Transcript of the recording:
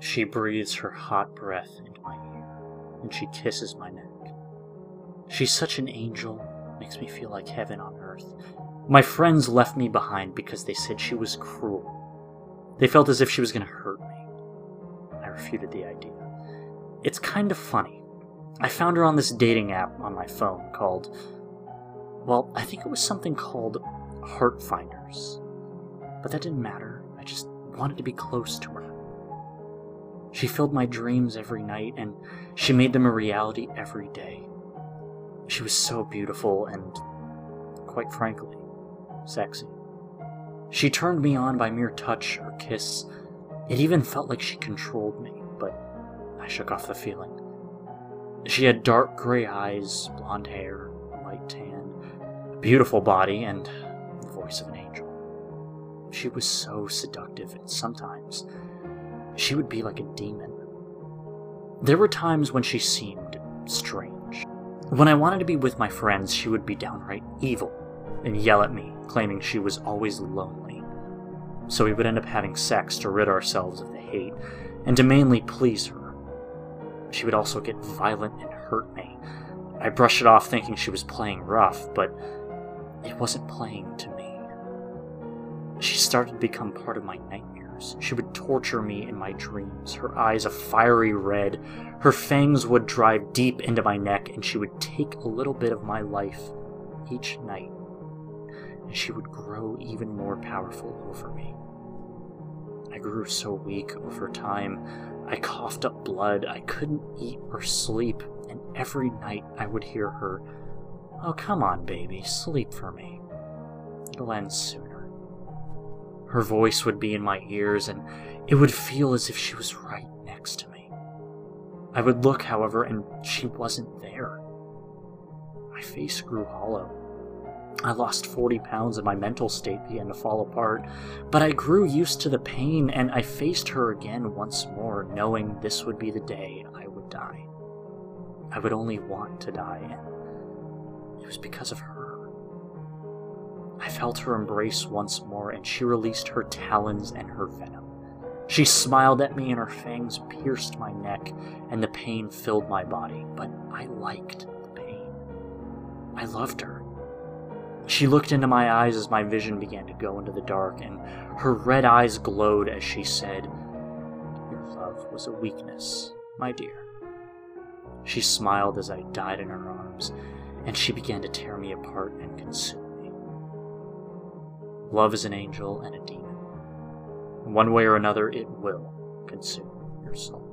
She breathes her hot breath into my ear, and she kisses my neck. She's such an angel, makes me feel like heaven on earth. My friends left me behind because they said she was cruel. They felt as if she was going to hurt me. I refuted the idea. It's kind of funny. I found her on this dating app on my phone called. Well, I think it was something called Heart Finders. But that didn't matter. I just wanted to be close to her. She filled my dreams every night, and she made them a reality every day. She was so beautiful and, quite frankly, sexy. She turned me on by mere touch or kiss. It even felt like she controlled me, but I shook off the feeling. She had dark gray eyes, blonde hair, light tan, a beautiful body, and the voice of an angel. She was so seductive, and sometimes she would be like a demon. There were times when she seemed strange. When I wanted to be with my friends, she would be downright evil and yell at me, claiming she was always lonely. So we would end up having sex to rid ourselves of the hate and to mainly please her. She would also get violent and hurt me. I brushed it off thinking she was playing rough, but it wasn't playing to me. She started to become part of my She would torture me in my dreams, her eyes a fiery red. Her fangs would drive deep into my neck, and she would take a little bit of my life each night. And she would grow even more powerful over me. I grew so weak over time. I coughed up blood. I couldn't eat or sleep, and every night I would hear her, Oh, come on, baby, sleep for me. It'll end sooner. Her voice would be in my ears, and it would feel as if she was right next to me. I would look, however, and she wasn't there. My face grew hollow. I lost 40 pounds and my mental state began to fall apart, but I grew used to the pain and I faced her again once more, knowing this would be the day I would die. I would only want to die, and it was because of her. Felt her embrace once more, and she released her talons and her venom. She smiled at me, and her fangs pierced my neck, and the pain filled my body, but I liked the pain. I loved her. She looked into my eyes as my vision began to go into the dark, and her red eyes glowed as she said, Your love was a weakness, my dear. She smiled as I died in her arms, and she began to tear me apart and consume. Love is an angel and a demon. One way or another, it will consume your soul.